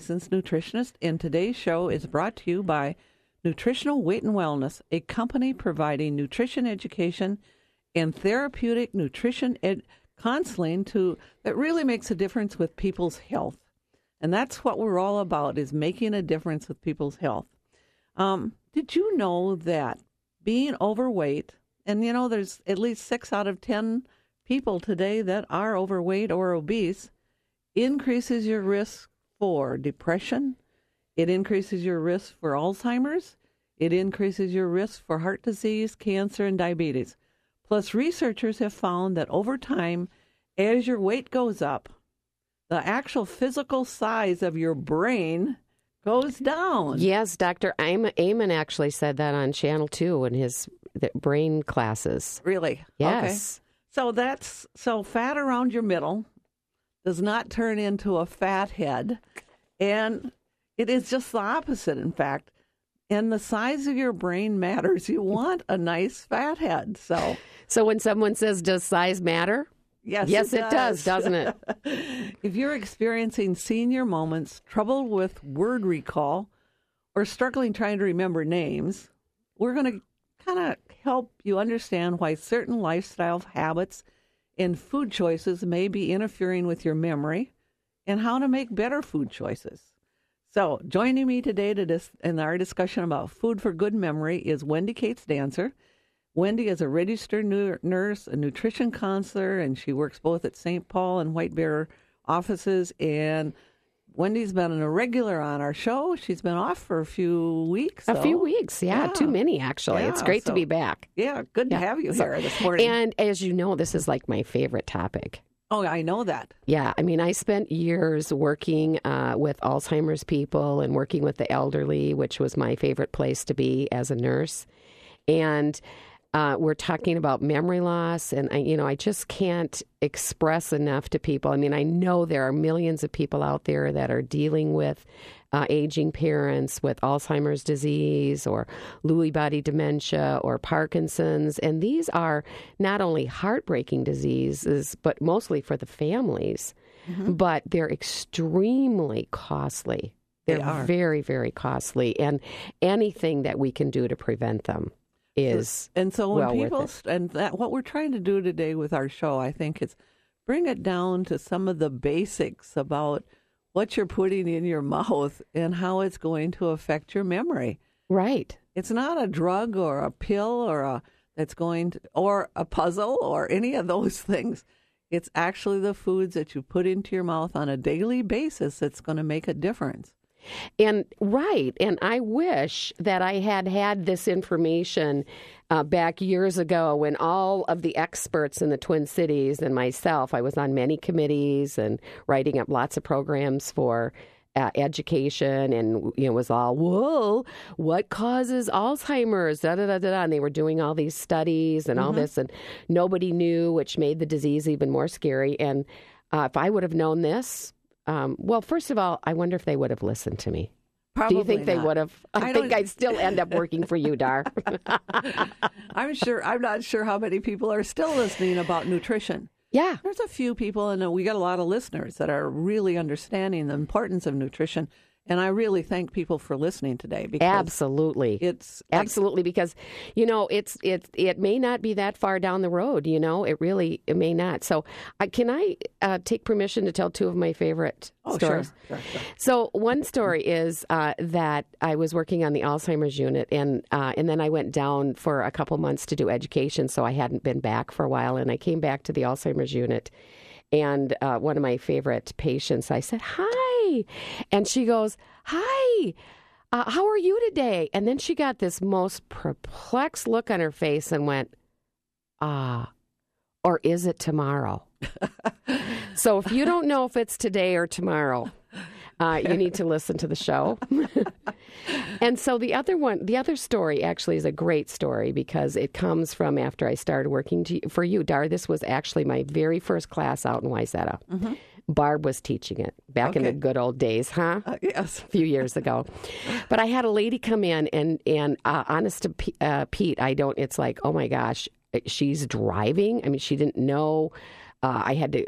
licensed nutritionist, and today's show is brought to you by Nutritional Weight and Wellness, a company providing nutrition education and therapeutic nutrition ed- counseling to that really makes a difference with people's health. And that's what we're all about is making a difference with people's health. Um, did you know that being overweight, and you know, there's at least six out of 10 people today that are overweight or obese, increases your risk for depression. It increases your risk for Alzheimer's. It increases your risk for heart disease, cancer, and diabetes. Plus, researchers have found that over time, as your weight goes up, the actual physical size of your brain goes down. Yes, Dr. Am- Amen actually said that on Channel 2 in his brain classes. Really? Yes. Okay. So that's so fat around your middle does not turn into a fat head, and it is just the opposite. In fact, and the size of your brain matters. You want a nice fat head. So So when someone says, Does size matter? yes, Yes, it does, doesn't it? if you're experiencing senior moments, trouble with word recall, or struggling trying to remember names, we're going to kind of help you understand why certain lifestyle habits and food choices may be interfering with your memory and how to make better food choices. So, joining me today to dis- in our discussion about food for good memory is Wendy Cates Dancer. Wendy is a registered nu- nurse, a nutrition counselor, and she works both at St. Paul and White Bear offices. And Wendy's been an irregular on our show. She's been off for a few weeks. A few weeks. Yeah, too many, actually. it's great so- to be back. Yeah, good Yeah. to have you So- here this morning. And as you know, this is like my favorite topic. oh, I know that. Yeah, I mean, I spent years working uh, with Alzheimer's people and working with the elderly, which was my favorite place to be as a nurse. And uh, we're talking about memory loss, and I, you know, I just can't express enough to people. I mean, I know there are millions of people out there that are dealing with uh, aging parents with Alzheimer's disease or Lewy body dementia or Parkinson's, and these are not only heartbreaking diseases, but mostly for the families. But they're extremely costly. They They're are. very, very costly, and anything that we can do to prevent them is And so when well people and that what we're trying to do today with our show, I think is bring it down to some of the basics about what you're putting in your mouth and how it's going to affect your memory. right. It's not a drug or a pill or a that's going to or a puzzle or any of those things. It's actually the foods that you put into your mouth on a daily basis that's going to make a difference. And right, and I wish that I had had this information uh, back years ago when all of the experts in the Twin Cities and myself, I was on many committees and writing up lots of programs for uh, education, and you know, it was all whoa, what causes Alzheimer's? Da da da da. And they were doing all these studies and all this, and nobody knew, which made the disease even more scary. And uh, if I would have known this, um, well, first of all, I wonder if they would have listened to me. Probably Do you think they would have? I, I think I'd still end up working for you, Dar. I'm sure I'm not sure how many people are still listening about nutrition. yeah. There's a few people, and we got a lot of listeners that are really understanding the importance of nutrition. And I really thank people for listening today because Absolutely. it's like- Absolutely, because you know it's it it may not be that far down the road. You know, it really it may not. So, uh, can I uh, take permission to tell two of my favorite oh sure, stories? sure, sure. So one story is uh, that I was working on the Alzheimer's unit, and uh, and then I went down for a couple months to do education, so I hadn't been back for a while, and I came back to the Alzheimer's unit, and uh, one of my favorite patients, I said hi, and she goes hi. Uh, how are you today? And then she got this most perplexed look on her face and went, ah, or is it tomorrow? so if you don't know if it's today or tomorrow, uh, you need to listen to the show. and so the other one, the other story actually is a great story because it comes from after I started working to, for you, Dar. This was actually my very first class out in Wayzata. Barb was teaching it back in the good old days, huh? Uh, yes. a few years ago. But I had a lady come in, and and uh, honest to P- uh, Pete, I don't. It's like, oh my gosh, she's driving. I mean, she didn't know. Uh, I had to.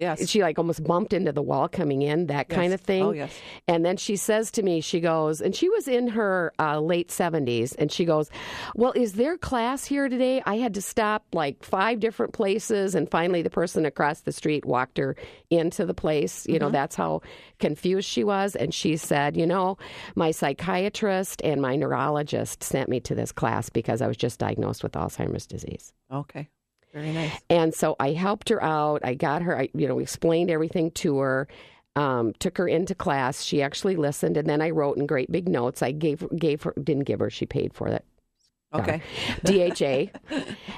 Yes. She like almost bumped into the wall coming in, that kind of thing. Oh, yes. And then she says to me, she goes, and she was in her uh, late 70s, and she goes, Well, is there class here today? I had to stop like five different places, and finally the person across the street walked her into the place. You know, that's how confused she was. And she said, You know, my psychiatrist and my neurologist sent me to this class because I was just diagnosed with Alzheimer's disease. Okay. Very nice. And so I helped her out. I got her, I, you know, explained everything to her, um, took her into class. She actually listened, and then I wrote in great big notes. I gave gave her, didn't give her, she paid for it. Okay. DHA.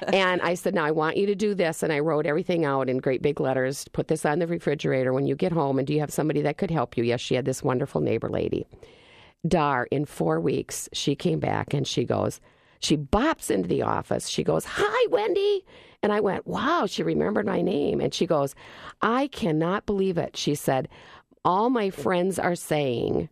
and I said, Now I want you to do this. And I wrote everything out in great big letters. Put this on the refrigerator when you get home. And do you have somebody that could help you? Yes, she had this wonderful neighbor lady. Dar, in four weeks, she came back and she goes, she bops into the office. She goes, Hi, Wendy. And I went, Wow, she remembered my name. And she goes, I cannot believe it. She said, All my friends are saying,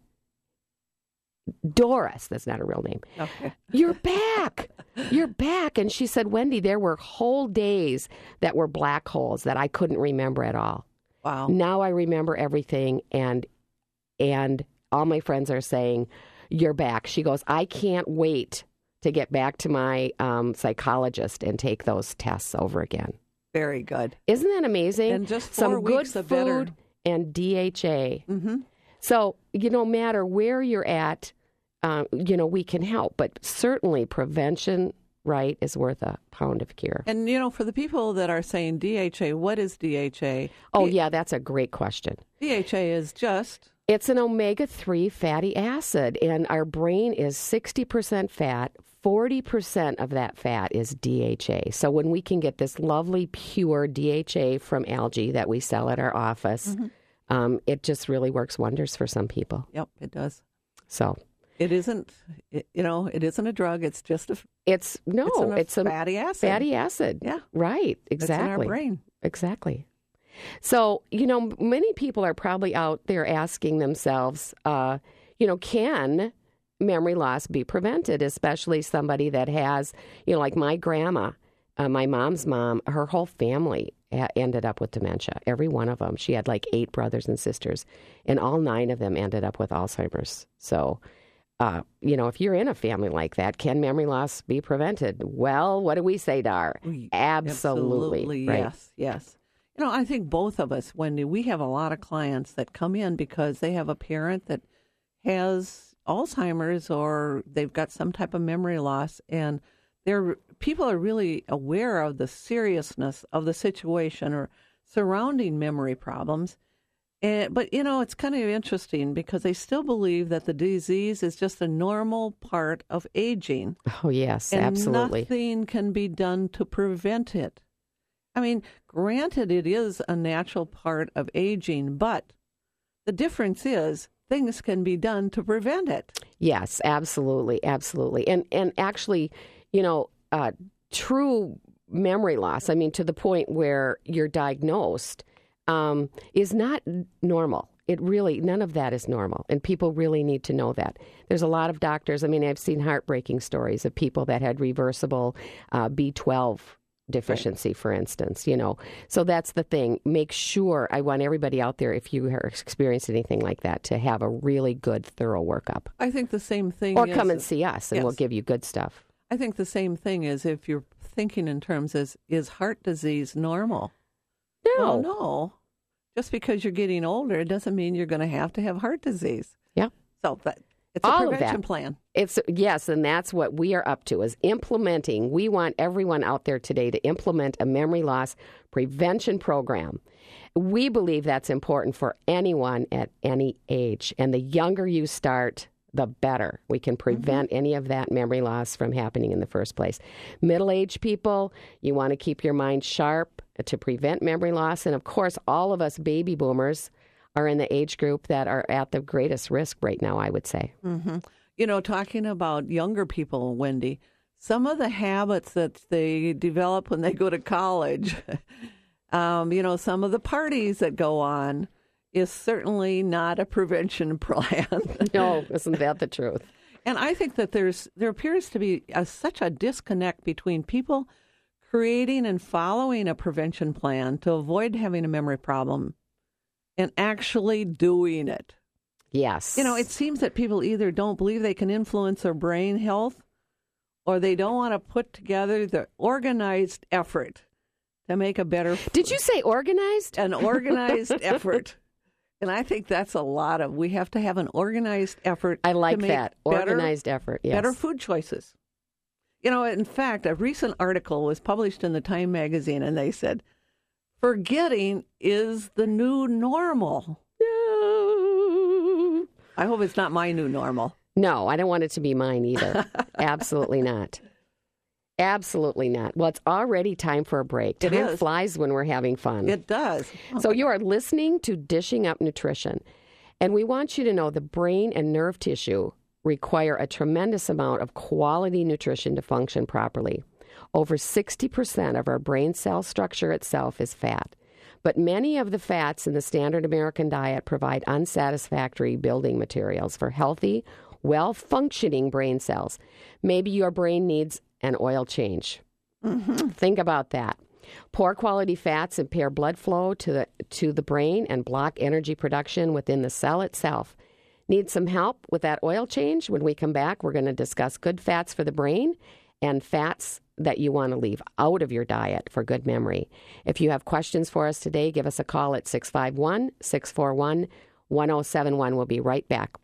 Doris, that's not a real name. Okay. You're back. You're back. And she said, Wendy, there were whole days that were black holes that I couldn't remember at all. Wow. Now I remember everything and and all my friends are saying, You're back. She goes, I can't wait to get back to my um, psychologist and take those tests over again. Very good. Isn't that amazing? And just some good food better- and DHA. Mm-hmm. So, you know, matter where you're at, uh, you know, we can help. But certainly prevention, right, is worth a pound of cure. And you know, for the people that are saying DHA, what is DHA? Oh, yeah, that's a great question. DHA is just It's an omega 3 fatty acid, and our brain is 60% fat. 40% of that fat is DHA. So, when we can get this lovely, pure DHA from algae that we sell at our office, um, it just really works wonders for some people. yep, it does. So, It isn't, it, you know, it isn't a drug. It's just a, it's no, it's, it's a fatty acid. fatty acid. Yeah. Right. It's in our Exactly. brain. Exactly. So, you know, many people are probably out there asking themselves, uh, you know, can memory loss be prevented, especially somebody that has, you know, like my grandma, uh, my mom's mom, her whole family a- ended up with dementia. Every one of them. She had like eight brothers and sisters, and all nine of them ended up with Alzheimer's. So, uh, you know, if you're in a family like that, can memory loss be prevented? Well, what do we say, Dar? We- Absolutely. right. Yes, yes. You know, I think both of us, Wendy, we have a lot of clients that come in because they have a parent that has Alzheimer's or they've got some type of memory loss, and they're people are really aware of the seriousness of the situation or surrounding memory problems. And, but you know, it's kind of interesting because they still believe that the disease is just a normal part of aging Oh, yes, and absolutely. nothing can be done to prevent it. I mean, granted, it is a natural part of aging, but the difference is things can be done to prevent it. Yes, absolutely, absolutely. And and actually, you know, uh, true memory loss. I mean, to the point where you're diagnosed, um, is not normal. It really none of that is normal, and people really need to know that. There's a lot of doctors. I mean, I've seen heartbreaking stories of people that had reversible uh, B12 deficiency, for instance. You know, so that's the thing. Make sure. I want everybody out there, if you are experiencing anything like that, to have a really good, thorough workup. I think the same thing. Or is- come and see us, and we'll give you good stuff. I think the same thing is if you're thinking in terms as is heart disease normal? No, Well, no. Just because you're getting older, it doesn't mean you're going to have to have heart disease. Yeah. So that it's a All of prevention that. plan. it's yes, and that's what we are up to is implementing. We want everyone out there today to implement a memory loss prevention program. We believe that's important for anyone at any age, and the younger you start, the better. We can mm-hmm. prevent any of that memory loss from happening in the first place. Middle aged people, you want to keep your mind sharp to prevent memory loss. And of course, all of us baby boomers are in the age group that are at the greatest risk right now, I would say. You know, talking about younger people, Wendy, some of the habits that they develop when they go to college, um, you know, some of the parties that go on is certainly not a prevention plan. No, isn't that the truth? And I think that there's there appears to be a, such a disconnect between people creating and following a prevention plan to avoid having a memory problem and actually doing it. Yes. You know, it seems that people either don't believe they can influence their brain health or they don't want to put together the organized effort to make a better Did you say organized? an organized effort. And I think that's a lot of we have to have an organized effort I like that. better- Organized effort. Yes. better food choices. You know, in fact, a recent article was published in the Time magazine, and they said, forgetting is the new normal. No. I hope it's not my new normal. No, I don't want it to be mine either. Absolutely not. Absolutely not. Well, it's already time for a break. It Time is. flies when we're having fun. It does. So you are listening to Dishing Up Nutrition. And we want you to know the brain and nerve tissue require a tremendous amount of quality nutrition to function properly. Over 60% of our brain cell structure itself is fat. But many of the fats in the standard American diet provide unsatisfactory building materials for healthy, well functioning brain cells. Maybe your brain needs an oil change. Mm-hmm. Think about that. Poor quality fats impair blood flow to the to the brain and block energy production within the cell itself. Need some help with that oil change? When we come back, we're going to discuss good fats for the brain and fats that you want to leave out of your diet for good memory. If you have questions for us today, give us a call at 651 641 1071. We'll be right back.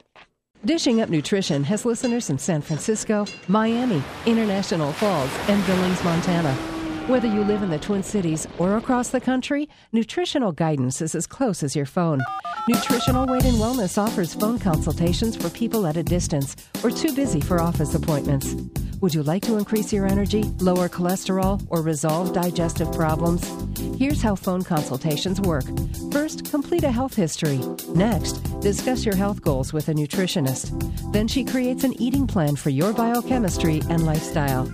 Dishing Up Nutrition has listeners in San Francisco, Miami, International Falls, and Billings, Montana. Whether you live in the Twin Cities or across the country, nutritional guidance is as close as your phone. Nutritional Weight and Wellness offers phone consultations for people at a distance or too busy for office appointments. Would you like to increase your energy, lower cholesterol, or resolve digestive problems? Here's how phone consultations work. First, complete a health history. Next, discuss your health goals with a nutritionist. Then she creates an eating plan for your biochemistry and lifestyle.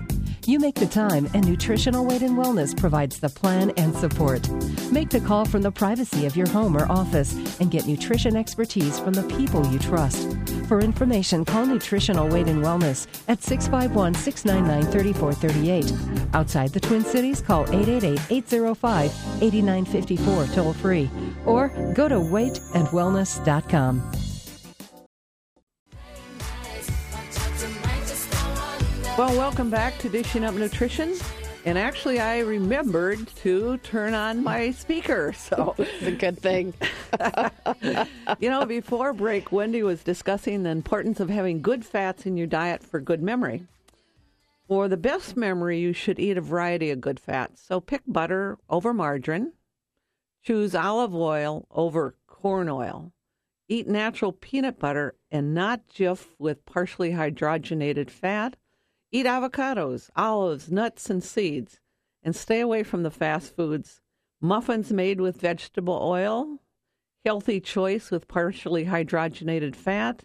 You make the time, and Nutritional Weight and Wellness provides the plan and support. Make the call from the privacy of your home or office and get nutrition expertise from the people you trust. For information, call Nutritional Weight and Wellness at 651 699 3438. Outside the Twin Cities, call 888 805 8954 toll free or go to weightandwellness.com. Well, welcome back to Dishing Up Nutrition. And actually, I remembered to turn on my speaker. So, It's a good thing. you know, before break, Wendy was discussing the importance of having good fats in your diet for good memory. For the best memory, you should eat a variety of good fats. So, pick butter over margarine, choose olive oil over corn oil, eat natural peanut butter and not Jif with partially hydrogenated fat. Eat avocados, olives, nuts, and seeds, and stay away from the fast foods. Muffins made with vegetable oil, healthy choice with partially hydrogenated fat,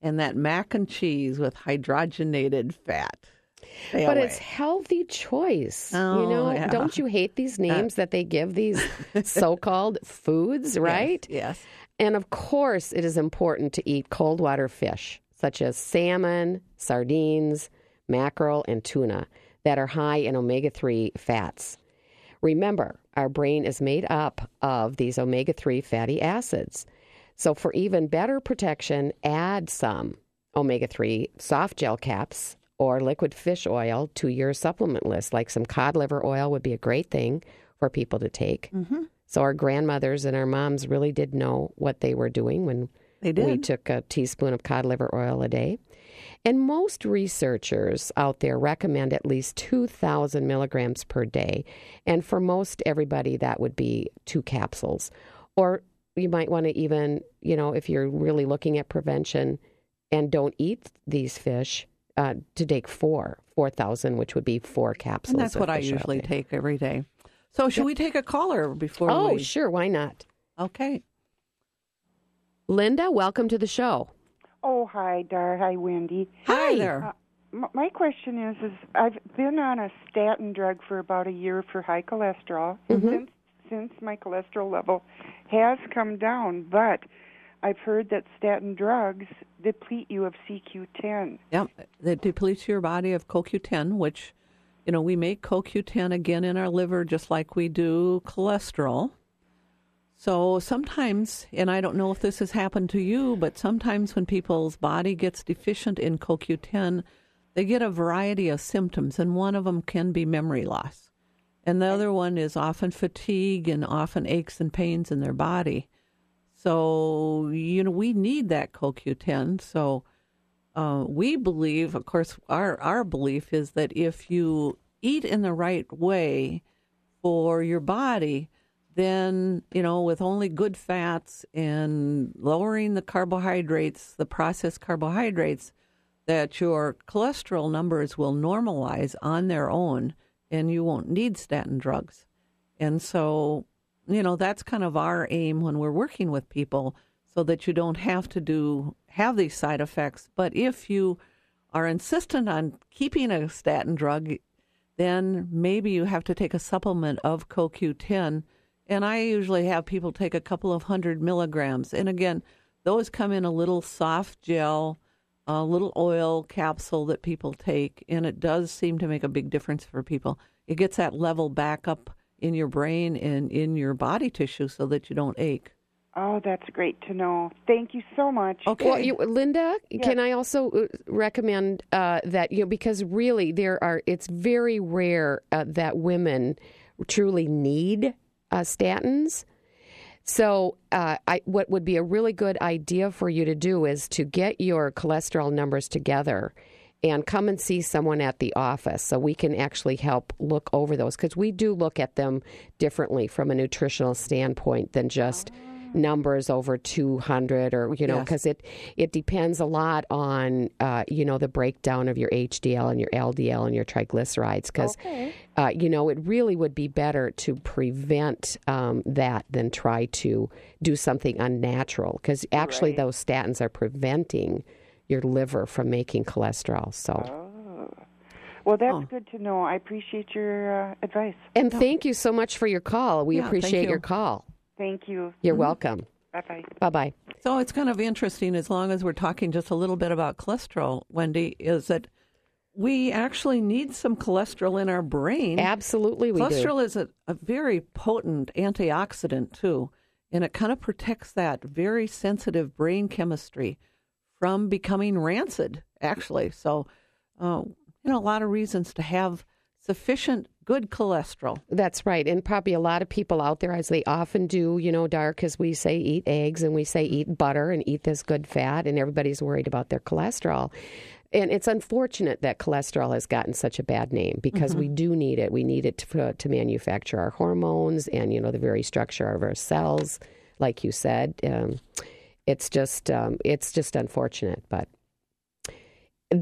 and that mac and cheese with hydrogenated fat. Stay But away. it's healthy choice. you Oh, know, yeah. Uh, don't you hate these names that they give these so-called foods, right? Yes. And of course, it is important to eat cold water fish such as salmon, sardines, mackerel, and tuna that are high in omega 3 fats. Remember, our brain is made up of these omega 3 fatty acids. So, for even better protection, add some omega 3 soft gel caps or liquid fish oil to your supplement list. Like some cod liver oil would be a great thing for people to take. Mm-hmm. So, our grandmothers and our moms really did know what they were doing when They we took a teaspoon of cod liver oil a day. And most researchers out there recommend at least 2,000 milligrams per day. And for most everybody, that would be two capsules. Or you might want to even, you know, if you're really looking at prevention, and don't eat these fish, uh, to take four, 4,000, which would be four capsules. And that's what I fish oil a usually take every day. So should we take a caller before Oh, we? sure. Why not? Okay. Linda, welcome to the show. Oh, hi, Dar. Hi, Wendy. Hi there. Uh, m- my question is, is I've been on a statin drug for about a year for high cholesterol since since my cholesterol level has come down, but I've heard that statin drugs deplete you of CoQ10. Yep. That depletes your body of CoQ10, which, you know, we make CoQ10 again in our liver just like we do cholesterol. So sometimes, and I don't know if this has happened to you, but sometimes when people's body gets deficient in CoQ10, they get a variety of symptoms, and one of them can be memory loss. And the other one is often fatigue and often aches and pains in their body. So, you know, we need that CoQ10. So, uh, we believe, of course, our, our belief is that if you eat in the right way for your body, then, you know, with only good fats and lowering the carbohydrates, the processed carbohydrates, that your cholesterol numbers will normalize on their own and you won't need statin drugs. And so, you know, that's kind of our aim when we're working with people so that you don't have to do have these side effects. But if you are insistent on keeping a statin drug, then maybe you have to take a supplement of CoQ10. And I usually have people take a couple of hundred milligrams. And again, those come in a little soft gel, a little oil capsule that people take. And it does seem to make a big difference for people. It gets that level back up in your brain and in your body tissue so that you don't ache. Oh, that's great to know. Thank you so much. Okay. Well, you, Linda, can I also uh, recommend uh, that you know because really there are it's very rare uh, that women truly need uh, statins. So, uh, I, what would be a really good idea for you to do is to get your cholesterol numbers together and come and see someone at the office so we can actually help look over those because we do look at them differently from a nutritional standpoint than just numbers over 200 or you know Yes. because it it depends a lot on uh, you know the breakdown of your HDL and your LDL and your triglycerides because uh, you know it really would be better to prevent um, that than try to do something unnatural because actually Right. those statins are preventing your liver from making cholesterol so Well, that's Oh. good to know. I appreciate your uh, advice. and thank you so much for your call we Yeah, appreciate you. your call Thank you. you're welcome Bye bye. bye bye So it's kind of interesting, as long as we're talking just a little bit about cholesterol, Wendy, is that we actually need some cholesterol in our brain. absolutely we do cholesterol is a, a very potent antioxidant, too, and it kind of protects that very sensitive brain chemistry from becoming rancid, actually. So, uh, you know, a lot of reasons to have sufficient good cholesterol. That's right. And probably a lot of people out there, as they often do, you know, Dar, as we say, eat eggs and we say eat butter and eat this good fat, and everybody's worried about their cholesterol. And it's unfortunate that cholesterol has gotten such a bad name because we do need it. We need it to, to manufacture our hormones and, you know, the very structure of our cells, like you said. Um, it's just, um, it's just unfortunate, but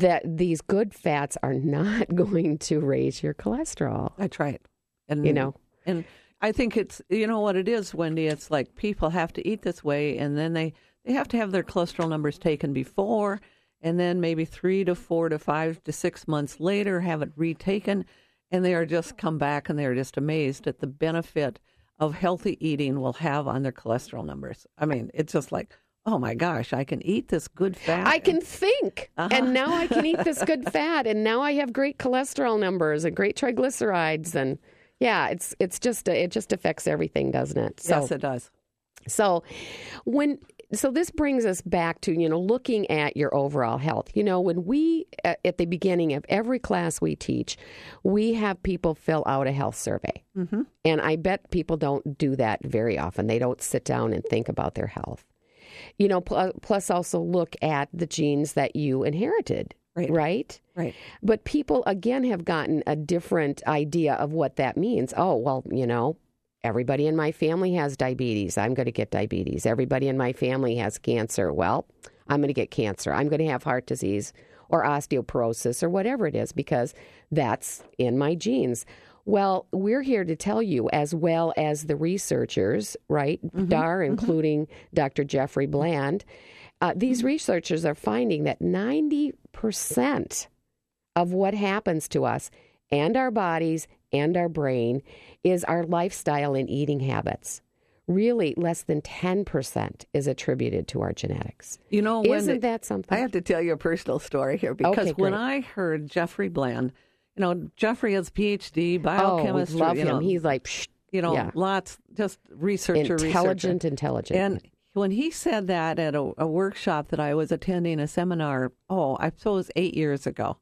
that these good fats are not going to raise your cholesterol. That's right. And You know. and I think it's you know what it is, Wendy. It's like people have to eat this way, and then they they have to have their cholesterol numbers taken before, and then maybe three to four to five to six months later have it retaken, and they are just come back and they are just amazed at the benefit of healthy eating will have on their cholesterol numbers. I mean, it's just like. Oh my gosh! I can eat this good fat. I can think, Uh-huh. and now I can eat this good fat, and now I have great cholesterol numbers and great triglycerides, and yeah, it's it's just it just affects everything, doesn't it? So, yes, it does. so when so this brings us back to you know looking at your overall health. You know, when we at the beginning of every class we teach, we have people fill out a health survey, mm-hmm. and I bet people don't do that very often. They don't sit down and think about their health. You know, pl- plus also look at the genes that you inherited, Right. right? Right. But people again have gotten a different idea of what that means. Oh, well, you know, everybody in my family has diabetes. I'm going to get diabetes. Everybody in my family has cancer. Well, I'm going to get cancer. I'm going to have heart disease or osteoporosis or whatever it is because that's in my genes. Well, we're here to tell you, as well as the researchers, right, mm-hmm. Dar, mm-hmm. including Dr. Jeffrey Bland, uh, these mm-hmm. researchers are finding that 90% of what happens to us and our bodies and our brain is our lifestyle and eating habits. Really, less than 10% is attributed to our genetics. You know, Isn't that something? I have to tell you a personal story here because Okay, when. I heard Jeffrey Bland, you know, Jeffrey has PhD, biochemistry. oh, love you him. know, He's like, psh, you know, yeah. lots, just researcher, research. intelligent, researcher. intelligent. And when he said that at a, a workshop that I was attending, a seminar, oh, I suppose eight years ago,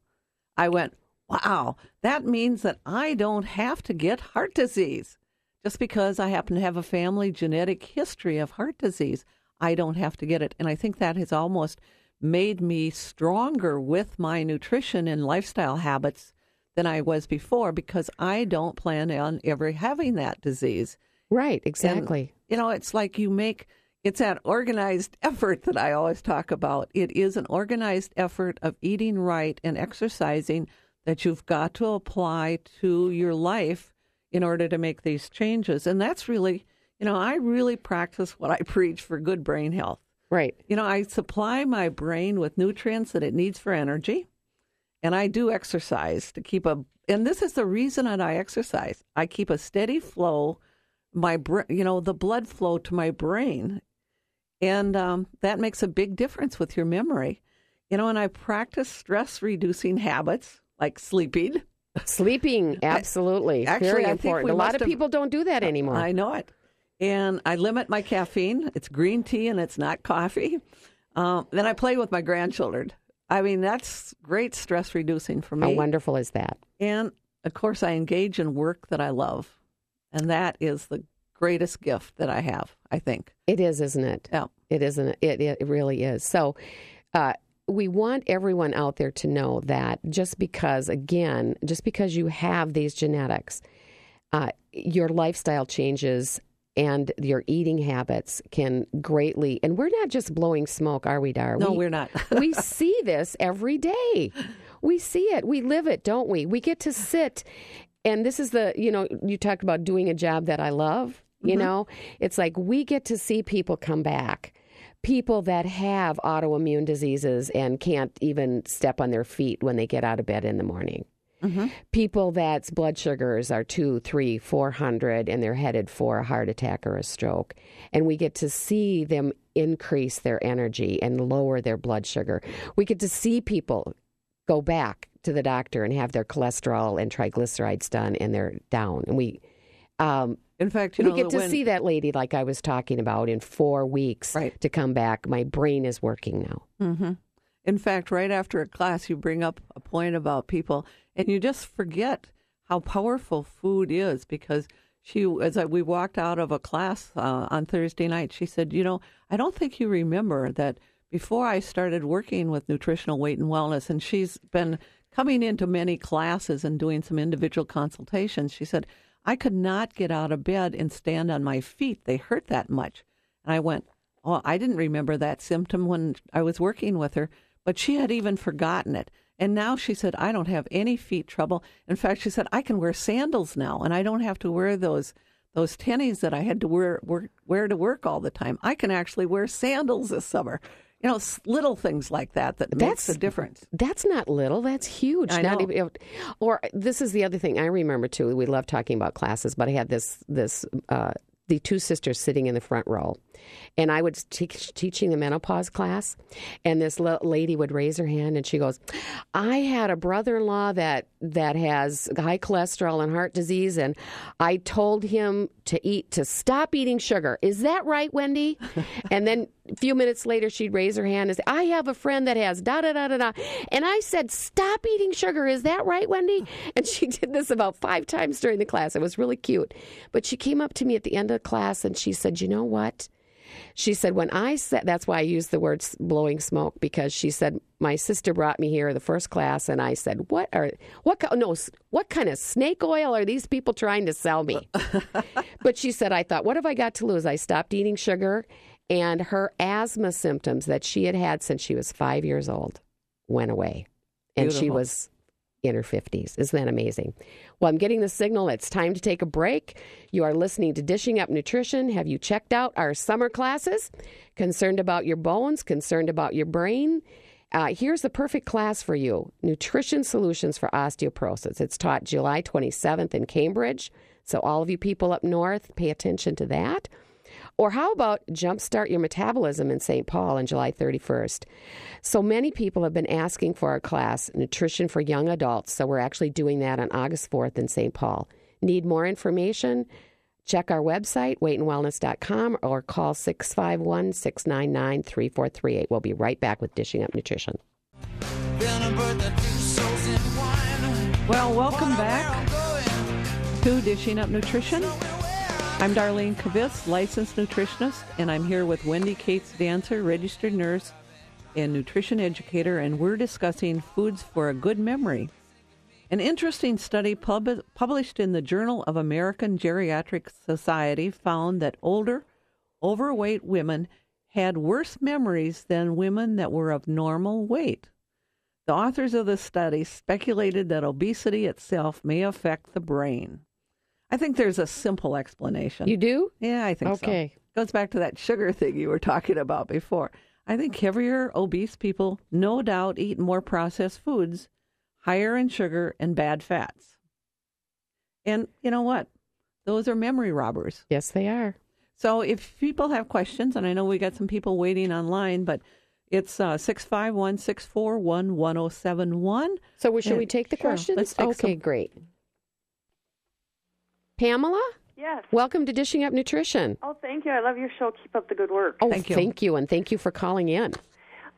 I went, wow, that means that I don't have to get heart disease. Just because I happen to have a family genetic history of heart disease, I don't have to get it. And I think that has almost made me stronger with my nutrition and lifestyle habits than I was before because I don't plan on ever having that disease. right, And, exactly. you know, it's like you make it's that organized effort that I always talk about. It is an organized effort of eating right and exercising that you've got to apply to your life in order to make these changes. And that's really, you know, I really practice what I preach for good brain health. right. You know, I supply my brain with nutrients that it needs for energy, and I do exercise to keep a. And this is the reason that I exercise. I keep a steady flow, my br- you know, the blood flow to my brain, and um, that makes a big difference with your memory. You know, and I practice stress reducing habits like sleeping. Sleeping, absolutely. actually, Very I think important. A lot of people don't do that anymore. I know it. And I limit my caffeine. It's green tea and it's not coffee. Um, then I play with my grandchildren. I mean, that's great stress reducing for me. How wonderful is that? And of course, I engage in work that I love. And that is the greatest gift that I have, I think. It is, isn't it? Yeah. It isn't. It, it really is. So, uh, we want everyone out there to know that just because, again, just because you have these genetics, uh, your lifestyle changes and your eating habits can greatly. And we're not just blowing smoke, are we, Dar? No, we, we're not. we see this every day. We see it. We live it, don't we? We get to sit. And this is the, you know, you talked about doing a job that I love. You mm-hmm. know, it's like we get to see people come back. People that have autoimmune diseases and can't even step on their feet when they get out of bed in the morning. People that's blood sugars are two, three, four hundred, and they're headed for a heart attack or a stroke. And we get to see them increase their energy and lower their blood sugar. We get to see people go back to the doctor and have their cholesterol and triglycerides done, and they're down. And we, um, In fact, you we know, get to see that lady like I was talking about in four weeks Right. to come back. My brain is working now. hmm In fact, right after a class, you bring up a point about people, and you just forget how powerful food is. Because she, as we walked out of a class uh, on Thursday night, she said, "You know, I don't think you remember that before I started working with nutritional weight and wellness, and she's been coming into many classes and doing some individual consultations. She said." I could not get out of bed and stand on my feet. They hurt that much. And I went, Oh, I didn't remember that symptom when I was working with her, but she had even forgotten it. And now she said, I don't have any feet trouble. In fact, she said, I can wear sandals now and I don't have to wear those those tennies that I had to wear, wear, wear to work all the time. I can actually wear sandals this summer. You know, little things like that that makes a difference. That's not little. That's huge. I Not know. even, or this is the other thing I remember too. We love talking about classes, but I had this this uh, the two sisters sitting in the front row, and I was teach, teaching the menopause class, and this la- lady would raise her hand and she goes, "I had a brother-in-law that that has high cholesterol and heart disease, and I told him to eat to stop eating sugar. Is that right, Wendy?" and then a few minutes later, she'd raise her hand and say, "I have a friend that has da da da da da," and I said, "Stop eating sugar. Is that right, Wendy?" And she did this about five times during the class. It was really cute, but she came up to me at the end of the class and she said, "You know what?" She said, when I said, that's why I used the word blowing smoke because she said, my sister brought me here the first class and I said, what are, what, no, what kind of snake oil are these people trying to sell me? but she said, I thought, what have I got to lose? I stopped eating sugar and her asthma symptoms that she had had since she was five years old went away. And she was in her 50s. Isn't that amazing? Well, I'm getting the signal. It's time to take a break. You are listening to Dishing Up Nutrition. Have you checked out our summer classes? Concerned about your bones? Concerned about your brain? Uh, here's the perfect class for you Nutrition Solutions for Osteoporosis. It's taught July 27th in Cambridge. So, all of you people up north, pay attention to that. Or how about Jumpstart Your Metabolism in St. Paul on July 31st? So many people have been asking for our class, Nutrition for Young Adults. So we're actually doing that on August 4th in St. Paul. Need more information? Check our website, weightandwellness.com, or call 651 699 3438. We'll be right back with Dishing Up Nutrition. Well, welcome back to Dishing Up Nutrition. I'm Darlene Kvist, licensed nutritionist, and I'm here with Wendy Cates Dancer, registered nurse and nutrition educator, and we're discussing foods for a good memory. An interesting study pub- published in the Journal of American Geriatric Society found that older, overweight women had worse memories than women that were of normal weight. The authors of the study speculated that obesity itself may affect the brain. I think there's a simple explanation. You do? yeah, I think so. Okay. Goes back to that sugar thing you were talking about before. I think heavier, obese people no doubt eat more processed foods, higher in sugar and bad fats. And you know what? Those are memory robbers. Yes, they are. So if people have questions, and I know we got some people waiting online, but it's uh, 651 641 1071. So should Yeah, we take the sure. questions? Take okay, some. great. Pamela, Yes. welcome to Dishing Up Nutrition. Oh, thank you. I love your show. Keep up the good work. Oh, Thank you. thank you, and thank you for calling in.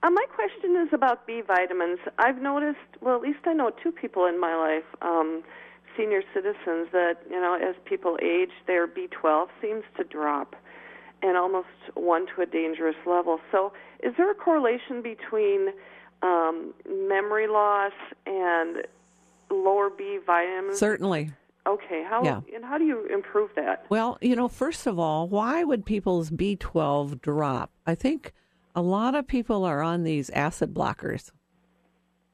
Uh, my question is about B vitamins. I've noticed, well, at least I know two people in my life, um, senior citizens, that, you know, as people age, their B12 seems to drop and almost one to a dangerous level. So, is there a correlation between um, memory loss and lower B vitamins? Certainly. Okay. How Yeah. and how do you improve that? Well, you know, first of all, why would people's B12 drop? I think a lot of people are on these acid blockers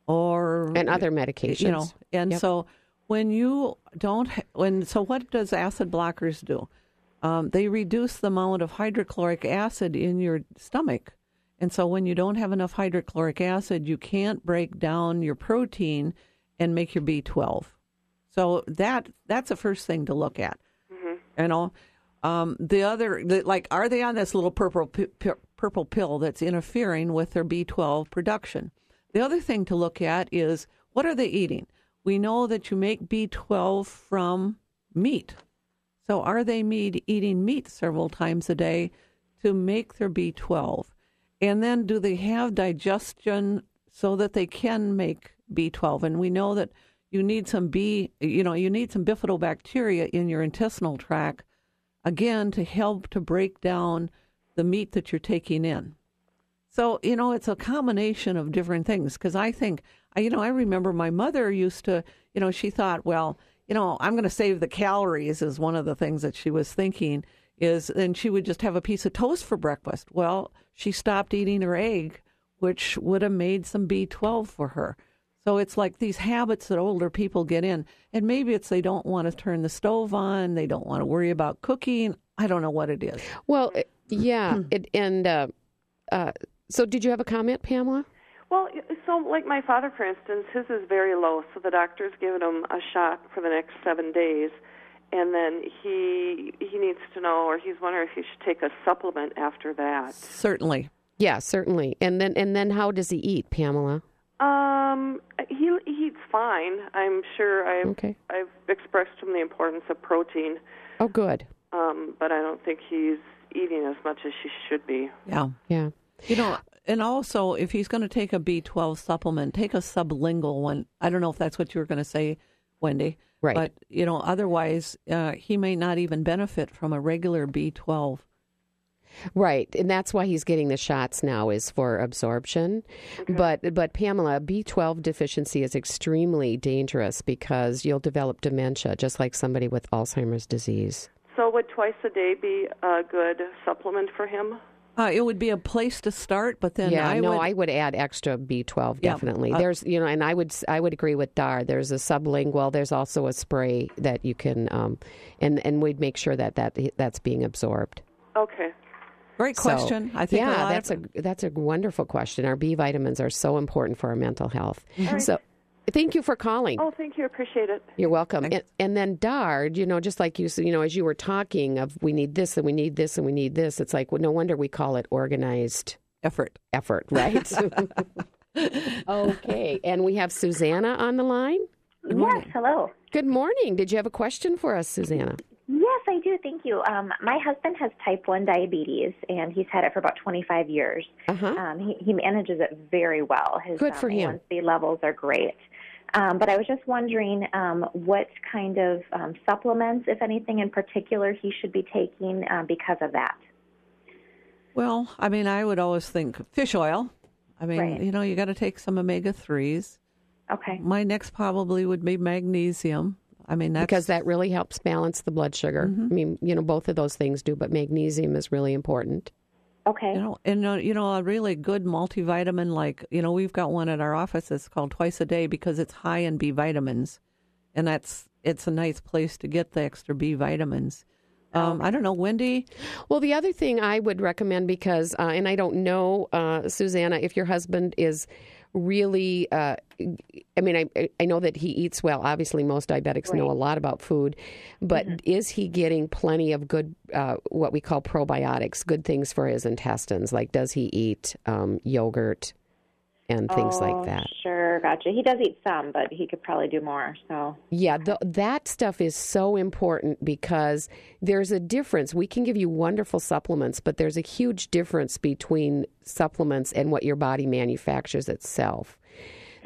or And other medications. you know, and Yep. so when you don't when so what does acid blockers do? Um, they reduce the amount of hydrochloric acid in your stomach. And so when you don't have enough hydrochloric acid, you can't break down your protein and make your B12. So that that's the first thing to look at. You know, um, the other the, like are they on this little purple pi- pi- purple pill that's interfering with their B12 production? The other thing to look at is what are they eating? We know that you make B12 from meat. So are they meat, eating meat several times a day to make their B12? And then do they have digestion so that they can make B12? And we know that you need some B, you know, you need some bifidobacteria in your intestinal tract again to help to break down the meat that you're taking in. So, you know, it's a combination of different things because I think, you know, I remember my mother used to, you know, she thought, well, you know, I'm going to save the calories is one of the things that she was thinking is, and she would just have a piece of toast for breakfast. Well, she stopped eating her egg, which would have made some B12 for her. So it's like these habits that older people get in. And maybe it's they don't want to turn the stove on, they don't want to worry about cooking. I don't know what it is. Well, uh, yeah, Hmm. it, and uh, uh, so did you have a comment, Pamela? Well, so like my father, for instance, his is very low, so the doctor's given him a shot for the next seven days, and then he he needs to know, or he's wondering if he should take a supplement after that. Certainly. Yeah, certainly. And then and then how does he eat, Pamela? Um, he he eats fine. I'm sure I've Okay. I've expressed to him the importance of protein, Oh, good. um, but I don't think he's eating as much as he should be. Yeah. Yeah. You know, and also if he's going to take a B12 supplement, take a sublingual one. I don't know if that's what you were going to say, Wendy. Right. But, you know, otherwise, uh, he may not even benefit from a regular B12. Right, and that's why he's getting the shots now is for absorption. But but Pamela, B12 deficiency is extremely dangerous because you'll develop dementia just like somebody with Alzheimer's disease. So would twice a day be a good supplement for him? Uh, it would be a place to start, but then yeah, I no, would. I would add extra B12 Yeah, definitely. uh, there's you know, and I would I would agree with Dar. There's a sublingual. There's also a spray that you can, um, and and we'd make sure that that that's being absorbed. Okay. Great So, question. I think a yeah, lot that's of, a that's a wonderful question. Our B vitamins are so important for our mental health. So, thank you for calling. Oh, thank you. Appreciate it. You're welcome. And, and then Dar, you know, just like you, s- you know, as you were talking of we need this and we need this and we need this, it's like well, no wonder we call it organized effort. effort, right? okay. And we have Susanna on the line. Yes, hello. Good morning. Did you have a question for us, Susanna? I do. Thank you. Um, my husband has type 1 diabetes, and he's had it for about 25 years. Uh-huh. Um, he, he manages it very well. His Good um, for him. A1C levels are great. Um, but I was just wondering um, what kind of um, supplements, if anything in particular, he should be taking um, because of that. Well, I mean, I would always think fish oil. I mean, Right. you know, you got to take some omega 3s. Okay. My next probably would be magnesium. I mean, that's Because that really helps balance the blood sugar. Mm-hmm. I mean, you know, both of those things do, but magnesium is really important. Okay. You know, and uh, you know, a really good multivitamin, like you know, we've got one at our office. It's called Twice a Day because it's high in B vitamins, and that's it's a nice place to get the extra B vitamins. Um, I don't know, Wendy. Well, the other thing I would recommend because, uh, and I don't know, uh, Susanna, if your husband is really, uh, I mean, I, I know that he eats well. Obviously, most diabetics know a lot about food, but is he getting plenty of good, uh, what we call probiotics, good things for his intestines? Like, does he eat um, yogurt and things oh, like that? Sure, gotcha. He does eat some, but he could probably do more. So. Yeah, th- that stuff is so important because there's a difference. We can give you wonderful supplements, but there's a huge difference between supplements and what your body manufactures itself.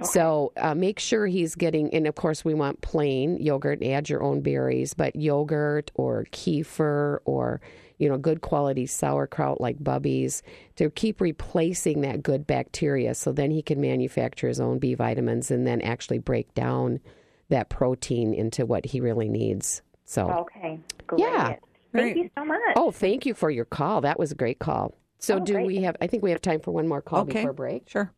So uh, make sure he's getting, and of course, we want plain yogurt. Add your own berries, but yogurt or kefir or you know good quality sauerkraut like Bubbies to keep replacing that good bacteria. So then he can manufacture his own B vitamins and then actually break down that protein into what he really needs. So Okay. Great. Yeah. Thank Great. you so much. oh, thank you for your call. That was a great call. So Oh, do great. we have? I think we have time for one more call okay, before break. Sure.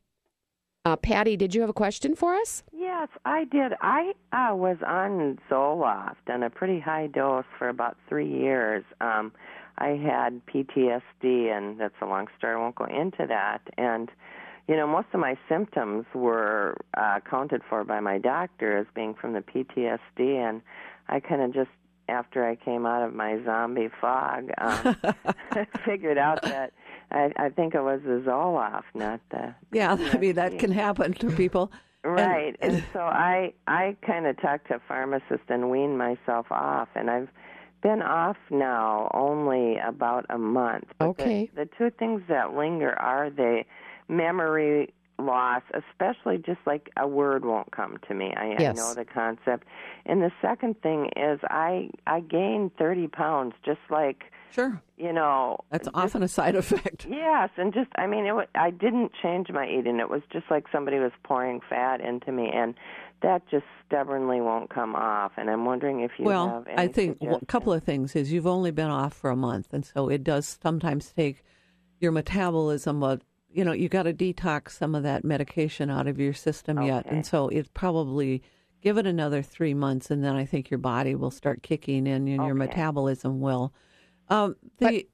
Uh, Patty, did you have a question for us? Yes, I did. I uh, was on Zoloft on a pretty high dose for about three years. Um, I had PTSD, and that's a long story. I won't go into that. And you know, most of my symptoms were uh, accounted for by my doctor as being from the PTSD, and I kind of just after I came out of my zombie fog, um, figured out that I, I think it was the Zoloft, not the Yeah, I mean that can happen to people. And- Right. And, so I I kind of talked to a pharmacist and weaned myself off and I've been off now only about a month. But the- Okay. The, two things that linger are the memory loss, especially just like a word won't come to me. I, Yes. I know the concept. And the second thing is I I gained 30 pounds just like, Sure, you know, that's often a side effect. Yes, and just I mean, it. I didn't change my eating. It was just like somebody was pouring fat into me, and that just stubbornly won't come off. And I'm wondering if you well, have. Any I think well, a couple of things is you've only been off for a month, and so it does sometimes take your metabolism. Of, you know, you got to detox some of that medication out of your system yet, and so it's probably give it another three months, and then I think your body will start kicking in, and your metabolism will. Um, the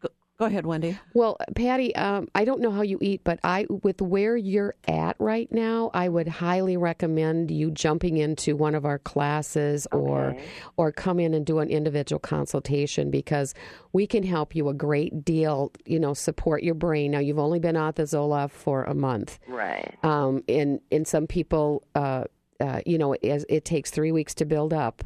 go, go ahead, Wendy. Well, Patty, um, I don't know how you eat, but I, with where you're at right now, I would highly recommend you jumping into one of our classes or, Okay. or come in and do an individual consultation because we can help you a great deal. You know, support your brain. Now, you've only been on the Zoloft for a month, Right. um, and and some people, uh, uh, you know, it, it takes three weeks to build up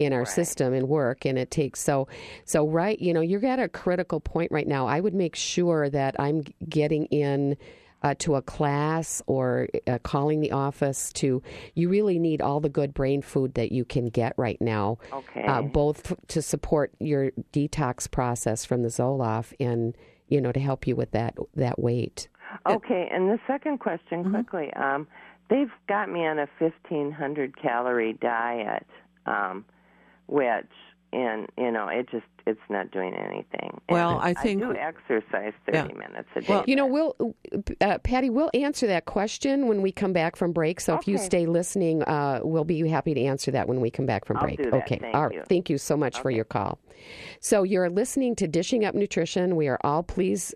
in our system and work and it takes so so right you know you're at a critical point right now i would make sure that i'm getting in uh, to a class or uh, calling the office to you really need all the good brain food that you can get right now Okay. uh, both to support your detox process from the zoloft and you know to help you with that that weight Okay, and the second question Mm-hmm. quickly. Um, they've got me on a fifteen hundred calorie diet, um, which and you know it just it's not doing anything. And Well, I think- I do exercise thirty Yeah. minutes a day. Well, you know we'll uh, patty we'll answer that question when we come back from break so if you stay listening uh, we'll be happy to answer that when we come back from I'll break do that. okay Thank all right you. thank you so much for your call so you're listening to dishing up nutrition we are all pleased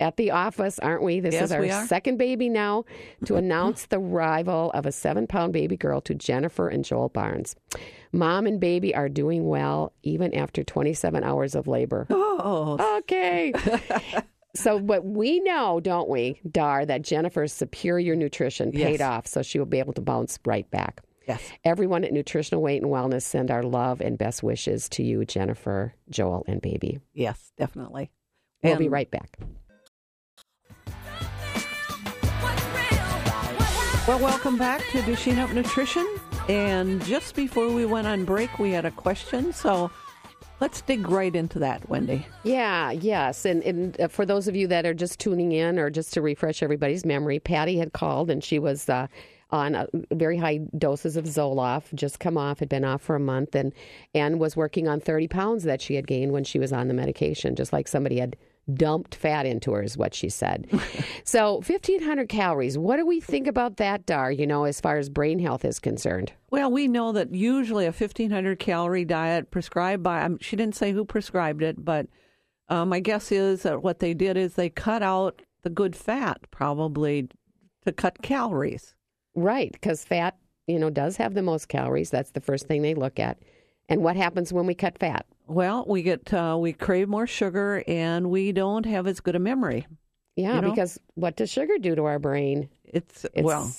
at the office, aren't we? This Yes, is our second baby now to announce the arrival of a seven pound baby girl to Jennifer and Joel Barnes. Mom and baby are doing well even after 27 hours of labor. Oh, Okay. so, but we know, don't we, Dar, that Jennifer's superior nutrition paid Yes. off, so she will be able to bounce right back. yes. Everyone at Nutritional Weight and Wellness send our love and best wishes to you, Jennifer, Joel, and baby. Yes, definitely. We'll be right back. Well, welcome back to Dishing Up Nutrition. And just before we went on break, we had a question. So let's dig right into that, Wendy. Yeah, yes. And, and uh, for those of you that are just tuning in or just to refresh everybody's memory, Patty had called and she was uh, on uh, very high doses of Zoloft, just come off, had been off for a month, and, and was working on 30 pounds that she had gained when she was on the medication, just like somebody had dumped fat into her, is what she said. so 1,500 calories. What do we think about that, Dar, you know, as far as brain health is concerned? Well, we know that usually a 1,500 calorie diet prescribed by, um, she didn't say who prescribed it, but uh, my guess is that what they did is they cut out the good fat, probably to cut calories. Right, because fat, you know, does have the most calories. That's the first thing they look at. And what happens when we cut fat? Well, we get uh, we crave more sugar and we don't have as good a memory. Yeah, You know? because what does sugar do to our brain? It's, It's, well,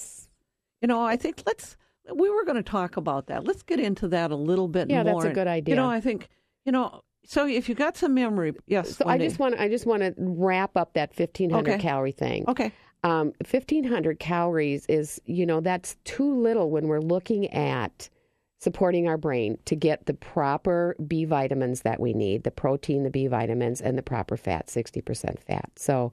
you know, I think let's we were going to talk about that. Let's get into that a little bit Yeah, more. that's a good idea. You know, I think you know. So if you got some memory, yes. so I just want I just want to wrap up that fifteen hundred Okay. calorie thing. okay. Um, fifteen hundred calories is you know that's too little when we're looking at supporting our brain to get the proper B vitamins that we need, the protein, the B vitamins, and the proper fat, sixty percent fat. So.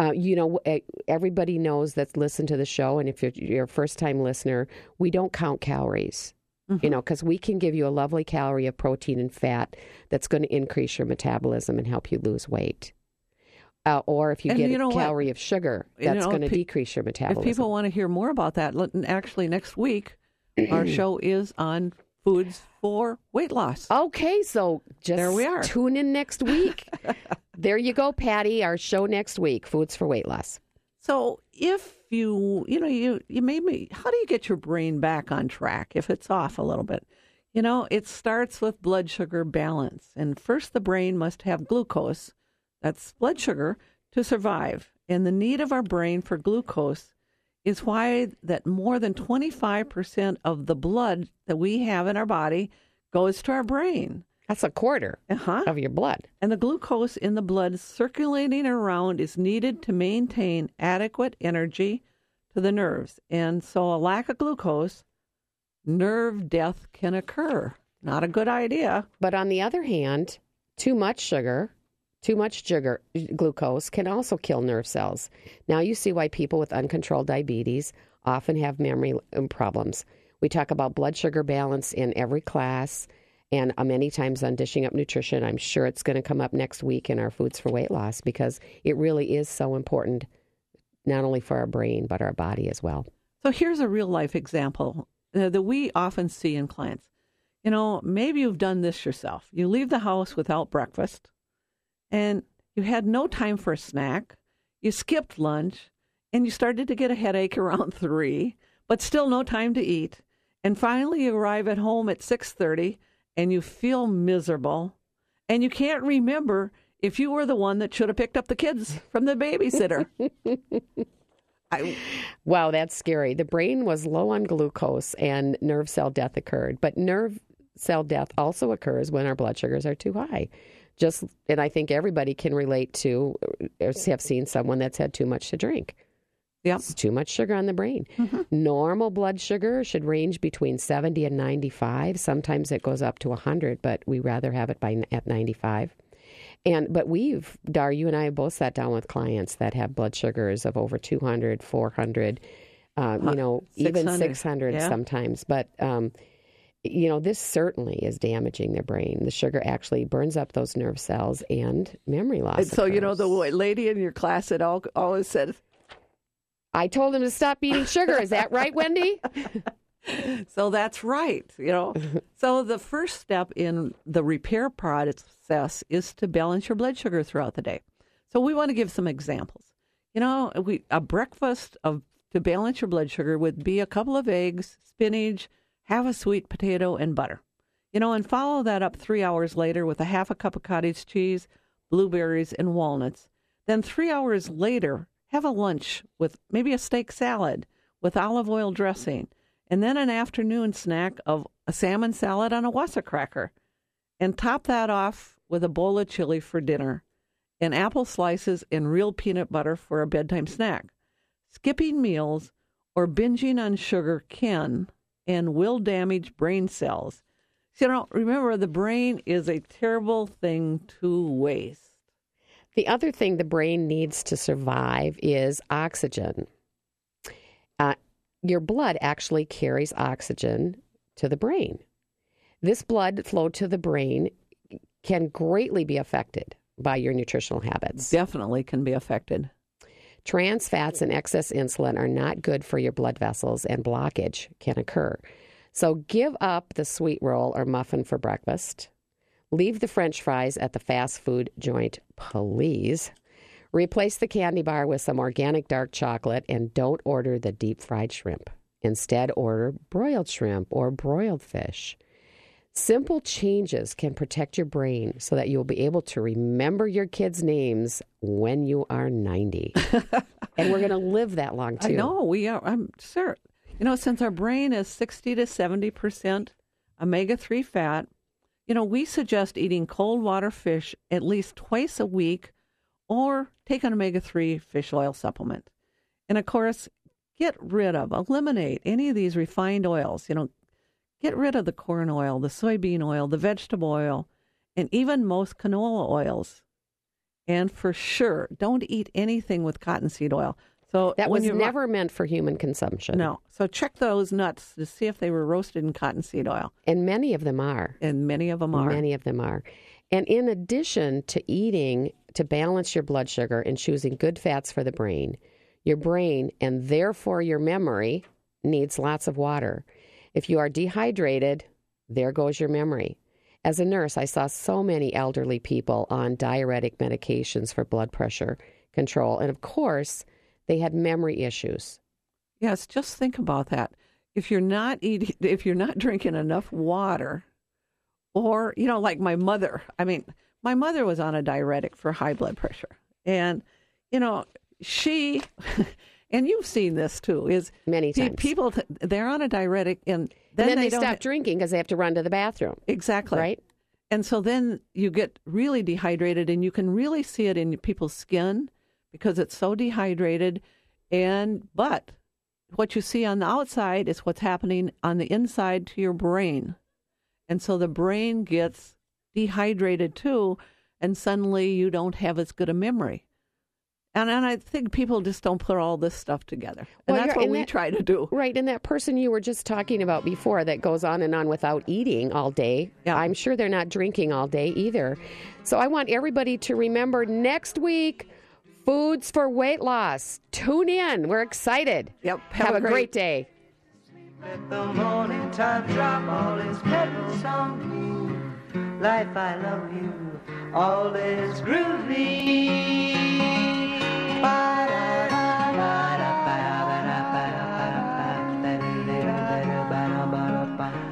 Uh, you know, eh, everybody knows that's listened to the show, and if you're, you're a first time listener, we don't count calories. Mm-hmm. you know, because we can give you a lovely calorie of protein and fat that's going to increase your metabolism and help you lose weight. Uh, or if you And get you a know what? calorie of sugar, You that's know, going to pe- decrease your metabolism. If people want to hear more about that, actually next week our show is on foods for weight loss. okay, so just There we are. tune in next week. there you go, Patty. Our show next week, Foods for Weight Loss. So if you, you know, you, you maybe, how do you get your brain back on track if it's off a little bit? You know, it starts with blood sugar balance. And first, the brain must have glucose, that's blood sugar, to survive. And the need of our brain for glucose is why that more than 25% of the blood that we have in our body goes to our brain. That's a quarter Uh-huh. of your blood. And the glucose in the blood circulating around is needed to maintain adequate energy to the nerves. And so a lack of glucose, nerve death can occur. Not a good idea. But on the other hand, too much sugar, too much sugar, glucose can also kill nerve cells. Now you see why people with uncontrolled diabetes often have memory um, problems. We talk about blood sugar balance in every class and uh, many times on Dishing Up Nutrition. I'm sure it's going to come up next week in our Foods for Weight Loss because it really is so important, not only for our brain, but our body as well. So here's a real life example uh, that we often see in clients. You know, maybe you've done this yourself. You leave the house without breakfast and you had no time for a snack. You skipped lunch and you started to get a headache around 3, but still no time to eat. And finally you arrive at home at 6:30 and you feel miserable and you can't remember if you were the one that should have picked up the kids from the babysitter. I, Wow, that's scary. The brain was low on glucose and nerve cell death occurred. But nerve cell death also occurs when our blood sugars are too high. Just and I think everybody can relate to or have seen someone that's had too much to drink. Yep. It's too much sugar on the brain. Normal blood sugar should range between 70 and 95. Sometimes it goes up to 100, but we rather have it by at 95. And but we've Dar, you and I have both sat down with clients that have blood sugars of over 200, 400, um, you know, even 600, 600 yeah. sometimes. But um, you know, this certainly is damaging their brain. The sugar actually burns up those nerve cells and memory loss. And so, you know, the lady in your class that al- always said, I told him to stop eating sugar. Is that right, Wendy? So that's right, you know. so the first step in the repair process is to balance your blood sugar throughout the day. So we want to give some examples. You know, we a breakfast of to balance your blood sugar would be a couple of eggs, spinach, half a sweet potato, and butter. You know, and follow that up three hours later with a half a cup of cottage cheese, blueberries, and walnuts. Then three hours later, have a lunch with maybe a steak salad with olive oil dressing, and then an afternoon snack of a salmon salad on a Wasa cracker, and top that off with a bowl of chili for dinner, and apple slices and real peanut butter for a bedtime snack. Skipping meals or binging on sugar can and will damage brain cells. So, you know, remember the brain is a terrible thing to waste. The other thing the brain needs to survive is oxygen. Uh, your blood actually carries oxygen to the brain. This blood flow to the brain can greatly be affected by your nutritional habits. Definitely can be affected. Trans fats and excess insulin are not good for your blood vessels, and blockage can occur. So give up the sweet roll or muffin for breakfast. Leave the french fries at the fast food joint, please. Replace the candy bar with some organic dark chocolate and don't order the deep fried shrimp. Instead, order broiled shrimp or broiled fish. Simple changes can protect your brain so that you'll be able to remember your kids' names when you are 90. and we're going to live that long too. I know we are. I'm sure. You know, since our brain is sixty to seventy percent omega three fat, you know, we suggest eating cold water fish at least twice a week, or take an omega three fish oil supplement. And of course, get rid of, eliminate any of these refined oils. You know, get rid of the corn oil, the soybean oil, the vegetable oil, and even most canola oils. And for sure, don't eat anything with cottonseed oil. So That was never meant for human consumption. no. So check those nuts to see if they were roasted in cottonseed oil, And many of them are. and many of them are. Many of them are. And in addition to eating to balance your blood sugar and choosing good fats for the brain, your brain and therefore your memory needs lots of water. If you are dehydrated, there goes your memory. As a nurse, I saw so many elderly people on diuretic medications for blood pressure control. And of course, they had memory issues. Yes, just think about that. If you're not eating, if you're not drinking enough water, or you know, like my mother. I mean, my mother was on a diuretic for high blood pressure, and you know, she, and you've seen this too, is Many times. people they're on a diuretic, and then, and then they, don't stop drinking because they have to run to the bathroom, exactly right? And so then you get really dehydrated, and you can really see it in people's skin because it's so dehydrated. And but what you see on the outside is what's happening on the inside to your brain. And so the brain gets dehydrated too, and suddenly you don't have as good a memory. And, and I think people just don't put all this stuff together. And Well, that's what and we that- try to do. Right, and that person you were just talking about before that goes on and on without eating all day, Yeah. I'm sure they're not drinking all day either. So I want everybody to remember next week Foods for Weight Loss. Tune in. We're excited. Yep, Have, have a a great, great- day. Let the morning time drop all its petals on me. Life, I love you. All is groovy para